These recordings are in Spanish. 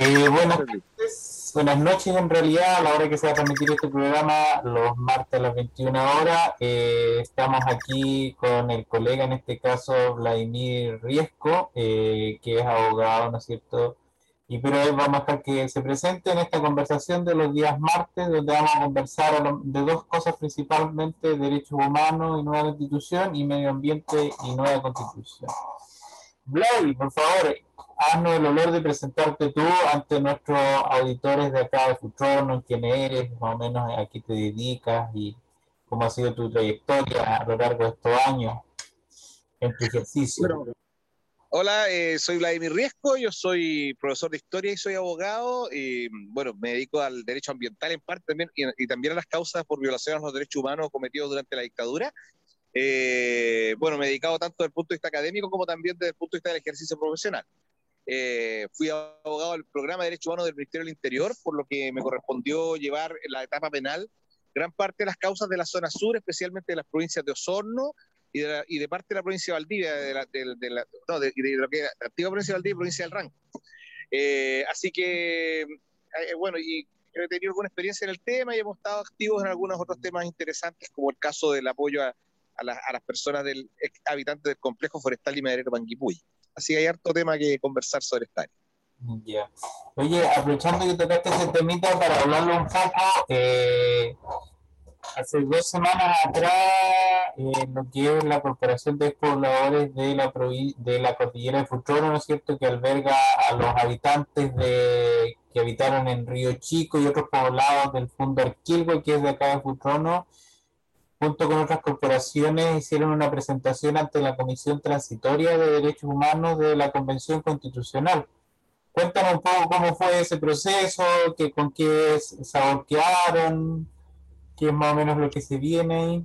Eh, buenas buenas noches en realidad, a la hora que se va a transmitir este programa, los martes a las 21 horas. Eh, estamos aquí con el colega, en este caso Vladimir Riesco, eh, que es abogado, ¿no es cierto? Y pero hoy vamos a estar que se presente en esta conversación de los días martes, donde vamos a conversar de dos cosas principalmente, derechos humanos y nueva constitución, y medio ambiente y nueva constitución. Vlad, por favor, haznos el honor de presentarte tú ante nuestros auditores de acá de Futrono, quién eres, más o menos a qué te dedicas y cómo ha sido tu trayectoria a lo largo de estos años en tu ejercicio. hola, eh, soy Vladimir Riesco, yo soy profesor de historia y soy abogado. Y, bueno, me dedico al derecho ambiental en parte también y, también a las causas por violación a los derechos humanos cometidos durante la dictadura. Eh, bueno, me he dedicado tanto desde el punto de vista académico como también desde el punto de vista del ejercicio profesional. Eh, fui abogado del programa de Derechos Humanos del Ministerio del Interior, por lo que me correspondió llevar en la etapa penal gran parte de las causas de la zona sur, especialmente de las provincias de Osorno y de, parte de la provincia de Valdivia, de la, de, la, no, de, lo que la antigua provincia de Valdivia y provincia del Ranco. Eh, así que, eh, bueno, y he tenido alguna experiencia en el tema y hemos estado activos en algunos otros temas interesantes, como el caso del apoyo a, a, las personas del habitantes del complejo forestal y maderero Panguipulli. Así que hay harto tema que conversar sobre esta área. Ya. Oye, aprovechando que tocaste ese temita para hablarlo un poco, eh, hace dos semanas atrás, eh, lo que es la Corporación de Pobladores de la, de la Cordillera de Futuro, ¿no es cierto?, que alberga a los habitantes de que habitaron en Río Chico y otros poblados del Fondo Arquilgo, que es de acá de Futrono, junto con otras corporaciones, hicieron una presentación ante la Comisión Transitoria de Derechos Humanos de la Convención Constitucional. Cuéntanos un poco cómo fue ese proceso, que, con qué sabor quedaron, qué es más o menos lo que se viene.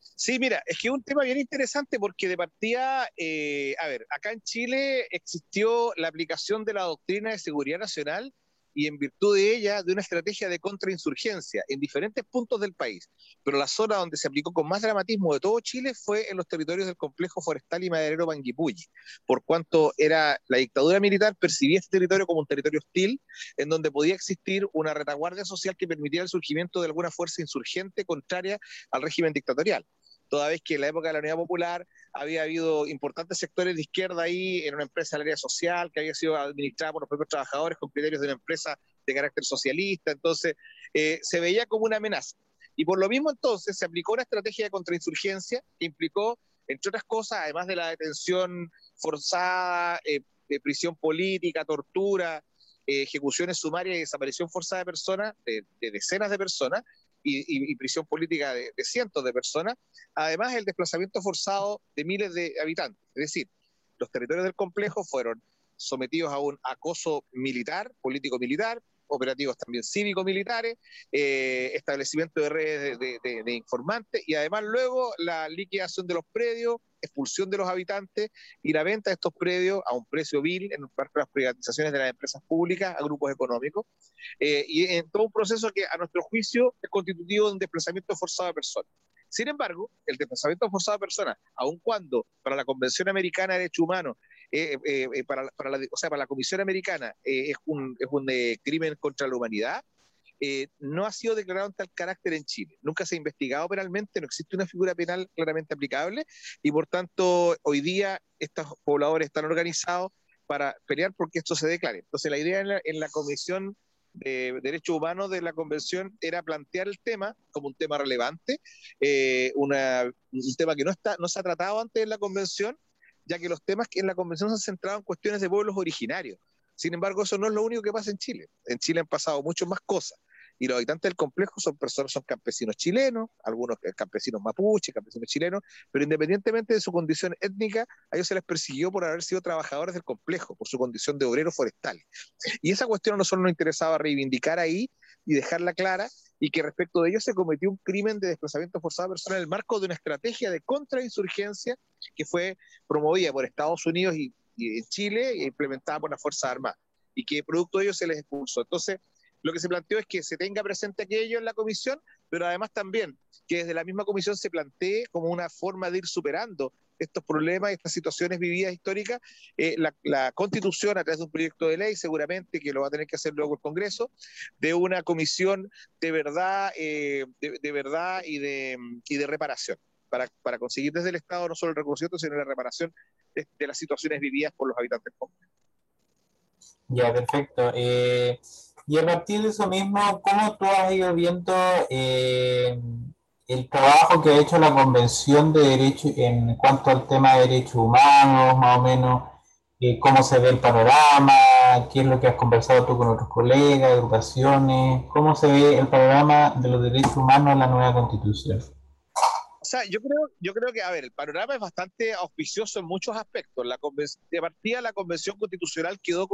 Sí, mira, es que es un tema bien interesante porque de partida, eh, a ver, acá en Chile existió la aplicación de la doctrina de seguridad nacional y en virtud de ella de una estrategia de contrainsurgencia en diferentes puntos del país. Pero la zona donde se aplicó con más dramatismo de todo Chile fue en los territorios del complejo forestal y maderero Panguipulli, por cuanto era la dictadura militar percibía este territorio como un territorio hostil en donde podía existir una retaguardia social que permitiera el surgimiento de alguna fuerza insurgente contraria al régimen dictatorial toda vez que en la época de la Unidad Popular había habido importantes sectores de izquierda ahí en una empresa del área social que había sido administrada por los propios trabajadores con criterios de una empresa de carácter socialista, entonces eh, se veía como una amenaza. Y por lo mismo entonces se aplicó una estrategia de contrainsurgencia que implicó, entre otras cosas, además de la detención forzada, eh, de prisión política, tortura, eh, ejecuciones sumarias y desaparición forzada de personas, de decenas de personas, y, prisión política de, cientos de personas, además el desplazamiento forzado de miles de habitantes. Es decir, los territorios del complejo fueron sometidos a un acoso militar, político-militar, operativos también cívico-militares, eh, establecimiento de redes de, informantes y además luego la liquidación de los predios, expulsión de los habitantes y la venta de estos predios a un precio vil en parte de las privatizaciones de las empresas públicas a grupos económicos eh, y en todo un proceso que a nuestro juicio es constitutivo de un desplazamiento forzado de personas. Sin embargo, el desplazamiento forzado de personas, aun cuando para la Convención Americana de Derechos Humanos, eh, eh, para, la, o sea, para la Comisión Americana es un, es un crimen contra la humanidad, no ha sido declarado en tal carácter en Chile. Nunca se ha investigado penalmente, no existe una figura penal claramente aplicable y por tanto hoy día estos pobladores están organizados para pelear porque esto se declare. Entonces la idea en la, Comisión de Derechos Humanos de la Convención era plantear el tema como un tema relevante, eh, un tema que no, está, no se ha tratado antes en la Convención, ya que los temas que en la Convención se han centrado en cuestiones de pueblos originarios. Sin embargo, eso no es lo único que pasa en Chile. En Chile han pasado muchas más cosas y los habitantes del complejo son personas, son campesinos chilenos, algunos campesinos mapuche, campesinos chilenos, pero independientemente de su condición étnica, a ellos se les persiguió por haber sido trabajadores del complejo, por su condición de obreros forestales. Y esa cuestión a nosotros nos interesaba reivindicar ahí y dejarla clara, y que respecto de ellos se cometió un crimen de desplazamiento forzado personal en el marco de una estrategia de contrainsurgencia que fue promovida por Estados Unidos y, y en Chile e implementada por las Fuerzas Armadas, y que producto de ello se les expulsó. Entonces, lo que se planteó es que se tenga presente aquello en la comisión, pero además también que desde la misma comisión se plantee como una forma de ir superando estos problemas, estas situaciones vividas históricas, eh, la, constitución a través de un proyecto de ley, seguramente que lo va a tener que hacer luego el Congreso, de una comisión de verdad, eh, de, verdad y de, y de reparación. Para, para, conseguir desde el Estado no solo el reconocimiento, sino la reparación de, las situaciones vividas por los habitantes comunes. Ya, perfecto. Eh, y a partir de eso mismo, ¿cómo tú has ido viendo el trabajo que ha hecho la Convención de Derechos en cuanto al tema de derechos humanos, más o menos, eh, cómo se ve el panorama, qué es lo que has conversado tú con otros colegas, agrupaciones, cómo se ve el panorama de los derechos humanos en la nueva constitución. O sea, yo creo, yo creo que, a ver, el panorama es bastante auspicioso en muchos aspectos. La de partida, la Convención Constitucional quedó,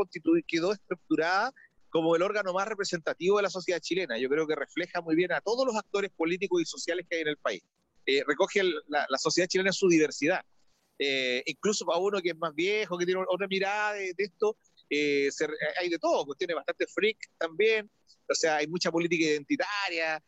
quedó estructurada como el órgano más representativo de la sociedad chilena. Yo creo que refleja muy bien a todos los actores políticos y sociales que hay en el país. Eh, recoge la, sociedad chilena en su diversidad. Eh, incluso para uno que es más viejo, que tiene otra mirada de, esto, eh, hay de todo, cuestiones bastante freak también, o sea, hay mucha política identitaria,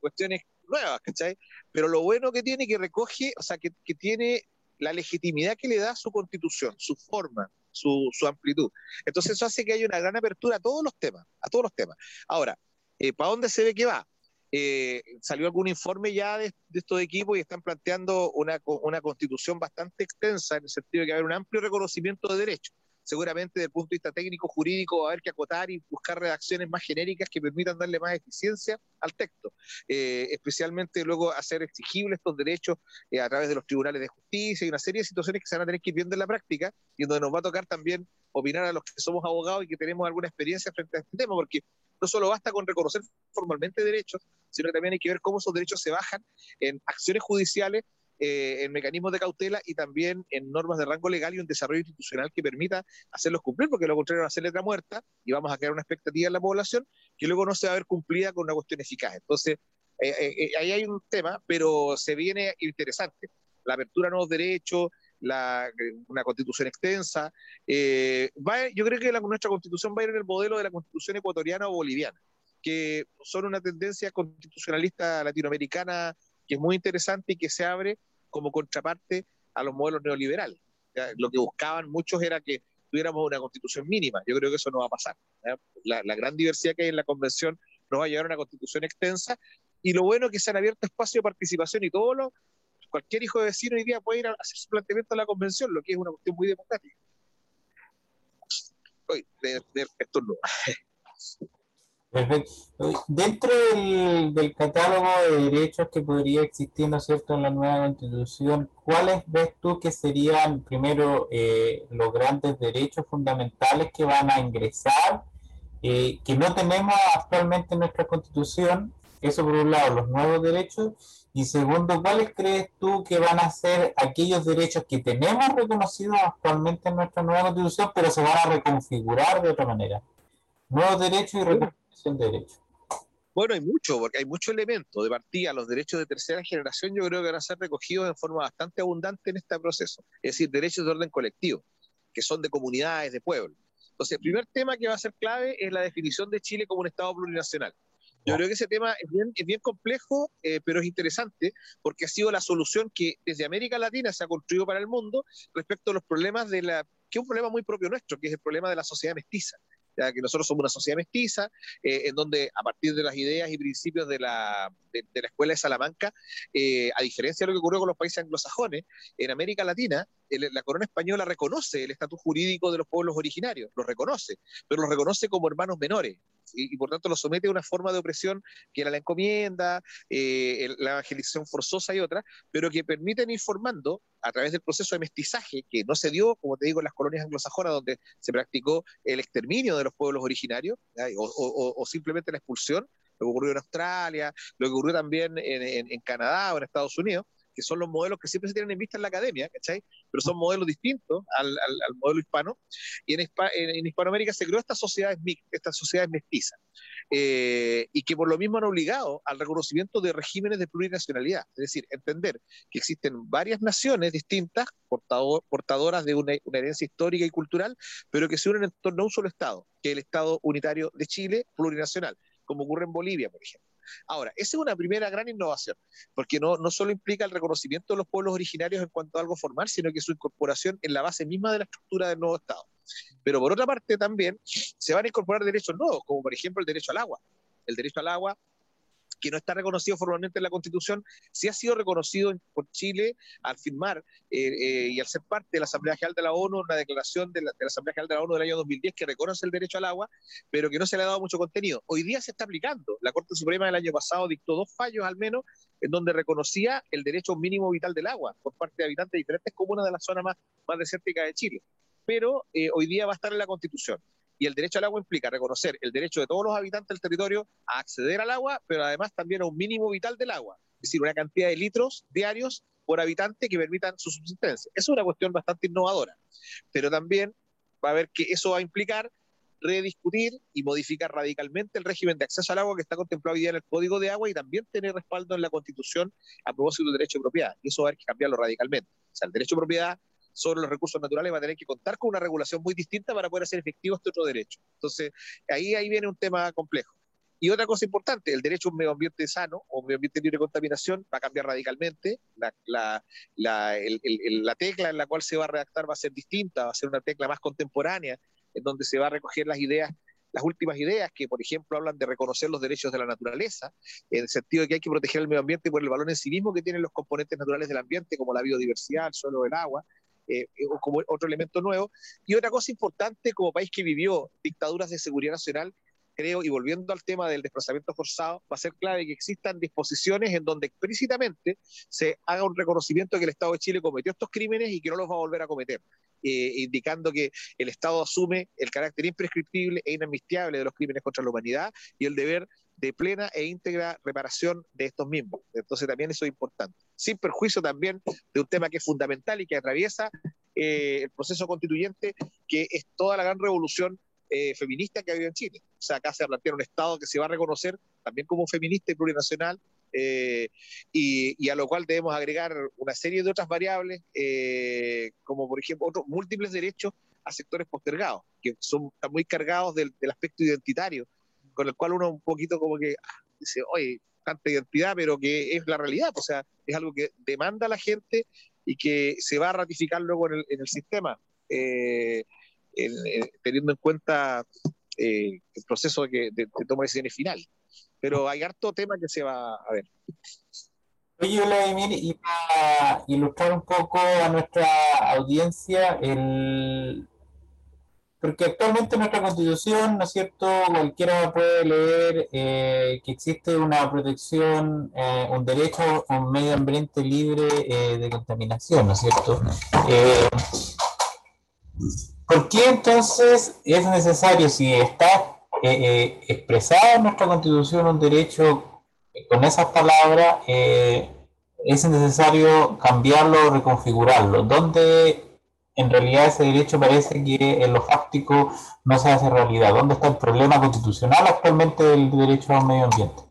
cuestiones nuevas, ¿cachai? Pero lo bueno que tiene que recoge, o sea, que, que tiene la legitimidad que le da su constitución, su forma, su, amplitud. Entonces eso hace que haya una gran apertura a todos los temas, a todos los temas. Ahora, eh, ¿para dónde se ve que va? Eh, salió algún informe ya de, estos equipos y están planteando una, una constitución bastante extensa en el sentido de que va a haber un amplio reconocimiento de derechos seguramente desde el punto de vista técnico, jurídico, va a haber que acotar y buscar redacciones más genéricas que permitan darle más eficiencia al texto, eh, especialmente luego hacer exigibles estos derechos eh, a través de los tribunales de justicia y una serie de situaciones que se van a tener que ir viendo en la práctica y donde nos va a tocar también opinar a los que somos abogados y que tenemos alguna experiencia frente a este tema, porque no solo basta con reconocer formalmente derechos, sino que también hay que ver cómo esos derechos se bajan en acciones judiciales eh, en mecanismos de cautela y también en normas de rango legal y un desarrollo institucional que permita hacerlos cumplir, porque lo contrario va a ser letra muerta y vamos a crear una expectativa en la población que luego no se va a ver cumplida con una cuestión eficaz. Entonces, eh, eh, ahí hay un tema, pero se viene interesante. La apertura a nuevos derechos, la, una constitución extensa. va, yo creo que nuestra constitución va a ir en el modelo de la constitución ecuatoriana o boliviana, que son una tendencia constitucionalista latinoamericana que es muy interesante y que se abre como contraparte a los modelos neoliberales. Lo que buscaban muchos era que tuviéramos una constitución mínima. Yo creo que eso no va a pasar. La, gran diversidad que hay en la convención nos va a llevar a una constitución extensa y lo bueno es que se han abierto espacios de participación y todo lo, cualquier hijo de vecino hoy día puede ir a hacer su planteamiento a la convención, lo que es una cuestión muy democrática. De, de, esto no. Perfecto. Dentro del, catálogo de derechos que podría existir, ¿no es cierto?, en la nueva constitución, ¿cuáles ves tú que serían, primero, eh, los grandes derechos fundamentales que van a ingresar, eh, que no tenemos actualmente en nuestra constitución? Eso por un lado, los nuevos derechos. Y segundo, ¿cuáles crees tú que van a ser aquellos derechos que tenemos reconocidos actualmente en nuestra nueva constitución, pero se van a reconfigurar de otra manera? Nuevos derechos y reconstrucción de derechos. Bueno, hay mucho, porque hay muchos elementos de partida. Los derechos de tercera generación yo creo que van a ser recogidos de forma bastante abundante en este proceso. Es decir, derechos de orden colectivo, que son de comunidades, de pueblos. Entonces, el primer tema que va a ser clave es la definición de Chile como un Estado plurinacional. Yo creo que ese tema es bien, es bien complejo, eh, pero es interesante porque ha sido la solución que desde América Latina se ha construido para el mundo respecto a los problemas de la, que es un problema muy propio nuestro, que es el problema de la sociedad mestiza que nosotros somos una sociedad mestiza, eh, en donde a partir de las ideas y principios de la, de, la Escuela de Salamanca, eh, a diferencia de lo que ocurrió con los países anglosajones, en América Latina, la corona española reconoce el estatus jurídico de los pueblos originarios, los reconoce, pero los reconoce como hermanos menores, y, por tanto los somete a una forma de opresión que era la encomienda, eh, la evangelización forzosa y otra, pero que permiten ir formando a través del proceso de mestizaje que no se dio, como te digo, en las colonias anglosajonas, donde se practicó el exterminio de los pueblos originarios o, simplemente la expulsión, lo que ocurrió en Australia, lo que ocurrió también en Canadá o en Estados Unidos, que son los modelos que siempre se tienen en vista en la academia, ¿cachai? Pero son modelos distintos al, al, modelo hispano. Y en, en, Hispanoamérica se creó esta sociedad, esta sociedad mestiza, eh, y que por lo mismo han obligado al reconocimiento de regímenes de plurinacionalidad, es decir, entender que existen varias naciones distintas, portadoras de una, una herencia histórica y cultural, pero que se unen en torno a un solo Estado, que es el Estado unitario de Chile, plurinacional, como ocurre en Bolivia, por ejemplo. Ahora, esa es una primera gran innovación, porque no, no solo implica el reconocimiento de los pueblos originarios en cuanto a algo formal, sino que su incorporación en la base misma de la estructura del nuevo Estado. Pero por otra parte también se van a incorporar derechos nuevos, como por ejemplo el derecho al agua. El derecho al agua que no está reconocido formalmente en la Constitución, sí ha sido reconocido por Chile al firmar eh, eh, y al ser parte de la Asamblea General de la ONU, una declaración de la, Asamblea General de la ONU del año 2010 que reconoce el derecho al agua, pero que no se le ha dado mucho contenido. Hoy día se está aplicando. La Corte Suprema del año pasado dictó dos fallos al menos en donde reconocía el derecho mínimo vital del agua por parte de habitantes de diferentes comunas de la zona más, más desértica de Chile. Pero eh, hoy día va a estar en la Constitución. Y el derecho al agua implica reconocer el derecho de todos los habitantes del territorio a acceder al agua, pero además también a un mínimo vital del agua, es decir, una cantidad de litros diarios por habitante que permitan su subsistencia. Es una cuestión bastante innovadora, pero también va a ver que eso va a implicar rediscutir y modificar radicalmente el régimen de acceso al agua que está contemplado hoy día en el Código de Agua y también tener respaldo en la Constitución a propósito del derecho de propiedad. Y eso va a haber que cambiarlo radicalmente. O sea, el derecho de propiedad sobre los recursos naturales va a tener que contar con una regulación muy distinta para poder hacer efectivo este otro derecho. Entonces, ahí, ahí viene un tema complejo. Y otra cosa importante, el derecho a un medio ambiente sano o un medio ambiente libre de contaminación va a cambiar radicalmente. La, la, la, la, tecla en la cual se va a redactar va a ser distinta, va a ser una tecla más contemporánea, en donde se va a recoger las ideas, las últimas ideas que, por ejemplo, hablan de reconocer los derechos de la naturaleza, en el sentido de que hay que proteger el medio ambiente por el valor en sí mismo que tienen los componentes naturales del ambiente, como la biodiversidad, el suelo, el agua, eh, como otro elemento nuevo. Y otra cosa importante, como país que vivió dictaduras de seguridad nacional, creo, y volviendo al tema del desplazamiento forzado, va a ser clave que existan disposiciones en donde explícitamente se haga un reconocimiento de que el Estado de Chile cometió estos crímenes y que no los va a volver a cometer, eh, indicando que el Estado asume el carácter imprescriptible e inamnistiable de los crímenes contra la humanidad y el deber de plena e íntegra reparación de estos mismos. Entonces también eso es importante. Sin perjuicio también de un tema que es fundamental y que atraviesa eh, el proceso constituyente, que es toda la gran revolución eh, feminista que ha habido en Chile. O sea, acá se plantea un Estado que se va a reconocer también como feminista y plurinacional, eh, y, a lo cual debemos agregar una serie de otras variables, como por ejemplo otros múltiples derechos a sectores postergados, que son están muy cargados del, del aspecto identitario con el cual uno un poquito como que ah, dice, oye, tanta identidad, pero que es la realidad, o sea, es algo que demanda la gente y que se va a ratificar luego en el, sistema, eh, teniendo en cuenta eh, el proceso de, de, toma de decisiones final. Pero hay harto tema que se va a ver. Oye, Vladimir, y para ilustrar un poco a nuestra audiencia, el, porque actualmente en nuestra constitución, ¿no es cierto?, cualquiera puede leer eh, que existe una protección, eh, un derecho a un medio ambiente libre eh, de contaminación, ¿no es cierto? ¿Por qué entonces es necesario, si está expresado en nuestra constitución un derecho con esas palabras, es necesario cambiarlo o reconfigurarlo? ¿Dónde en realidad ese derecho parece que en lo fáctico no se hace realidad. ¿Dónde está el problema constitucional actualmente del derecho al medio ambiente?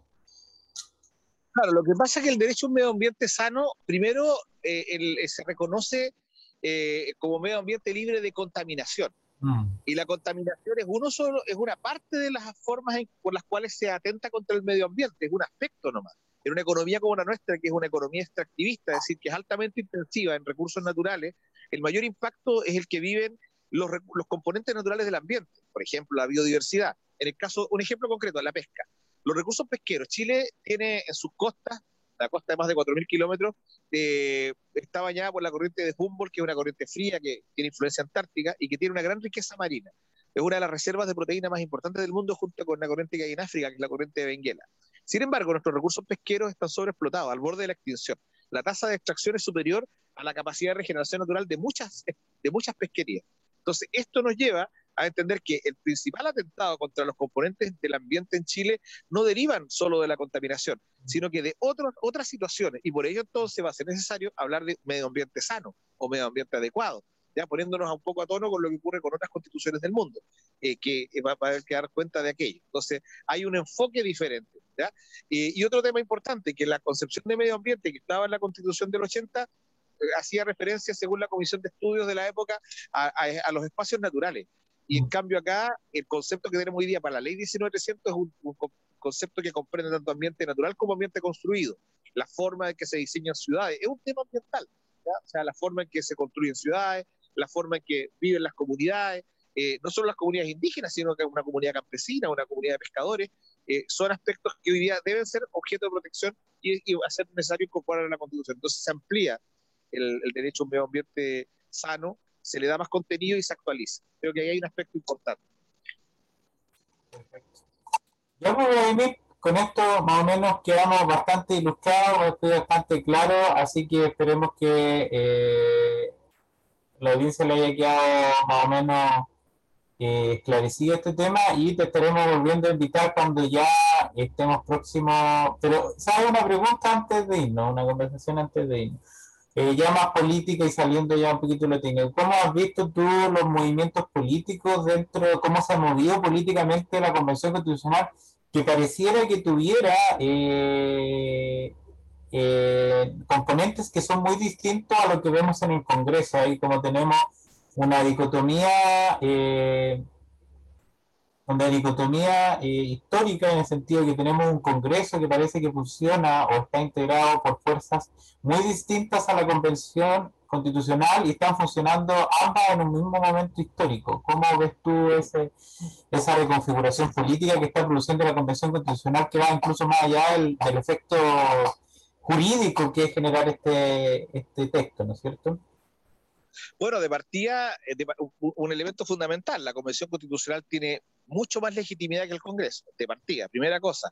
Claro, lo que pasa es que el derecho a un medio ambiente sano, primero eh, eh, se reconoce eh, como medio ambiente libre de contaminación. Mm. Y la contaminación es, uno solo, es una parte de las formas por las cuales se atenta contra el medio ambiente, es un aspecto nomás. En una economía como la nuestra, que es una economía extractivista, es decir, que es altamente intensiva en recursos naturales, el mayor impacto es el que viven los, componentes naturales del ambiente, por ejemplo, la biodiversidad. En el caso, un ejemplo concreto, la pesca. Los recursos pesqueros. Chile tiene en sus costas, la costa de más de 4.000 kilómetros, eh, está bañada por la corriente de Humboldt, que es una corriente fría que tiene influencia antártica y que tiene una gran riqueza marina. Es una de las reservas de proteína más importantes del mundo, junto con la corriente que hay en África, que es la corriente de Benguela. Sin embargo, nuestros recursos pesqueros están sobreexplotados, al borde de la extinción. La tasa de extracción es superior a la capacidad de regeneración natural de muchas, de muchas pesquerías. Entonces, esto nos lleva a entender que el principal atentado contra los componentes del ambiente en Chile no derivan solo de la contaminación, sino que de otras otras situaciones. Y por ello entonces va a ser necesario hablar de medio ambiente sano o medio ambiente adecuado, ya poniéndonos un poco a tono con lo que ocurre con otras constituciones del mundo, eh, que va, a haber que dar cuenta de aquello. Entonces, hay un enfoque diferente. ¿ya? y otro tema importante, que la concepción de medio ambiente que estaba en la constitución del 80 hacía referencia, según la Comisión de Estudios de la época, a, los espacios naturales. Y en mm. cambio acá, el concepto que tenemos hoy día para la ley 19300 es un, concepto que comprende tanto ambiente natural como ambiente construido, la forma en que se diseñan ciudades, es un tema ambiental, o sea, la forma en que se construyen ciudades, la forma en que viven las comunidades, eh, no solo las comunidades indígenas, sino que una comunidad campesina, una comunidad de pescadores, eh, son aspectos que hoy día deben ser objeto de protección y, va a ser necesario incorporar en la Constitución. Entonces se amplía el, derecho a un medio ambiente sano, se le da más contenido y se actualiza. Creo que ahí hay un aspecto importante. Perfecto. Con esto más o menos quedamos bastante ilustrados, estoy bastante claro, así que esperemos que eh, la audiencia le haya quedado más o menos eh, esclarecido este tema y te estaremos volviendo a invitar cuando ya estemos próximos. Pero, ¿sabes una pregunta antes de irnos? Una conversación antes de irnos. Eh, ya más política y saliendo ya un poquito tengo. ¿Cómo has visto tú los movimientos políticos dentro, cómo se ha movido políticamente la Convención Constitucional que pareciera que tuviera eh, componentes que son muy distintos a lo que vemos en el Congreso? Ahí como tenemos una dicotomía, eh, una dicotomía eh, histórica en el sentido que tenemos un Congreso que parece que funciona o está integrado por fuerzas muy distintas a la Convención Constitucional y están funcionando ambas en un mismo momento histórico. ¿Cómo ves tú ese, esa reconfiguración política que está produciendo la Convención Constitucional que va incluso más allá del, del efecto jurídico que es generar este, este texto, ¿no es cierto? Bueno, de partida, eh, un elemento fundamental, la Convención Constitucional tiene mucho más legitimidad que el Congreso, de partida, primera cosa.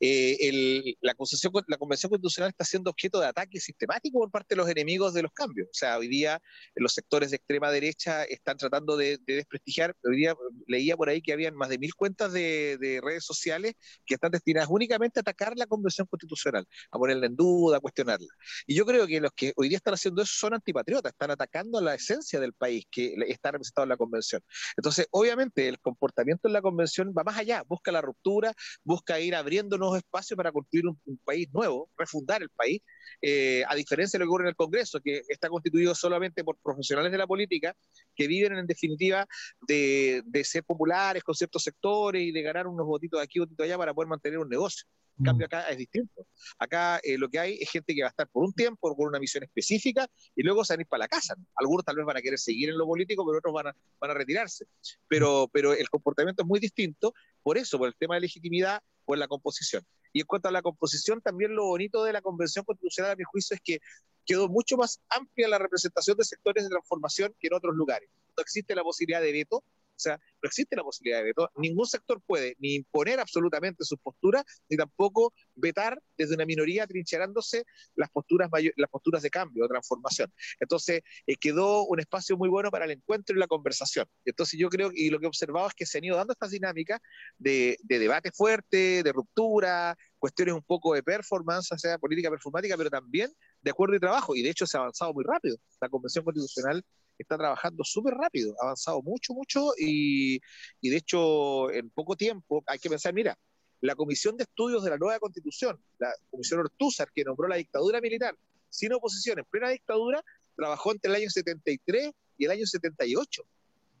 Eh, la, Convención Constitucional está siendo objeto de ataque sistemático por parte de los enemigos de los cambios. O sea, hoy día los sectores de extrema derecha están tratando de, desprestigiar. Hoy día leía por ahí que habían más de mil cuentas de, redes sociales que están destinadas únicamente a atacar la Convención Constitucional, a ponerla en duda, a cuestionarla. Y yo creo que los que hoy día están haciendo eso son antipatriotas, están atacando la esencia del país que está representado en la Convención. Entonces, obviamente, el comportamiento en la convención va más allá, busca la ruptura, busca ir abriendo nuevos espacios para construir un, país nuevo, refundar el país, eh, a diferencia de lo que ocurre en el Congreso, que está constituido solamente por profesionales de la política que viven en definitiva de, de ser populares con ciertos sectores y de ganar unos votitos aquí, votitos allá para poder mantener un negocio. En cambio, mm. acá es distinto. Acá eh, lo que hay es gente que va a estar por un tiempo, por una misión específica, y luego se van a ir para la casa. Algunos tal vez van a querer seguir en lo político, pero otros van a, van a retirarse. Pero, pero el comportamiento es muy distinto, por eso, por el tema de legitimidad, por la composición. Y en cuanto a la composición, también lo bonito de la Convención Constitucional, a mi juicio, es que quedó mucho más amplia la representación de sectores de transformación que en otros lugares. No existe la posibilidad de veto, sea, no existe la posibilidad de veto. Ningún sector puede ni imponer absolutamente sus posturas, ni tampoco vetar desde una minoría trincherándose las posturas, las posturas de cambio o transformación. Entonces, eh, quedó un espacio muy bueno para el encuentro y la conversación. Entonces, yo creo, y lo que he observado es que se han ido dando estas dinámicas de, debate fuerte, de ruptura, cuestiones un poco de performance, o sea, política performática, pero también de acuerdo y trabajo. Y de hecho se ha avanzado muy rápido. La Convención Constitucional está trabajando súper rápido, ha avanzado mucho, mucho y, y, de hecho en poco tiempo hay que pensar, mira, la Comisión de Estudios de la Nueva Constitución, la Comisión Ortúzar, que nombró la dictadura militar sin oposición en plena dictadura, trabajó entre el año 73 y el año 78.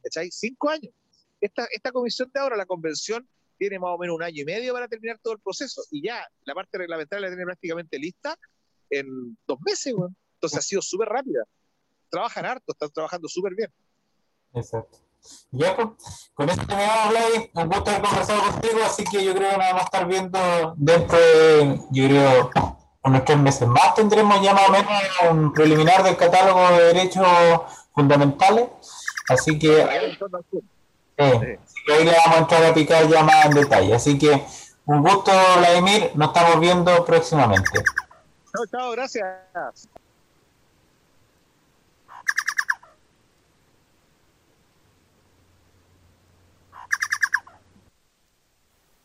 ¿Cachai? Cinco años. Esta, esta comisión de ahora, la convención, tiene más o menos un año y medio para terminar todo el proceso y ya la parte reglamentaria la tiene prácticamente lista en dos meses. Entonces ha sido súper rápida trabajan harto, están trabajando súper bien. Exacto. Ya, pues, con esto me hablar, un gusto haber conversado contigo, así que yo creo que nos vamos a estar viendo dentro de, yo creo, unos tres meses más tendremos ya más o menos un preliminar del catálogo de derechos fundamentales, así que, ahí le vamos a entrar a picar ya más en detalle, así que un gusto Vladimir, nos estamos viendo próximamente. Chao, chao, gracias.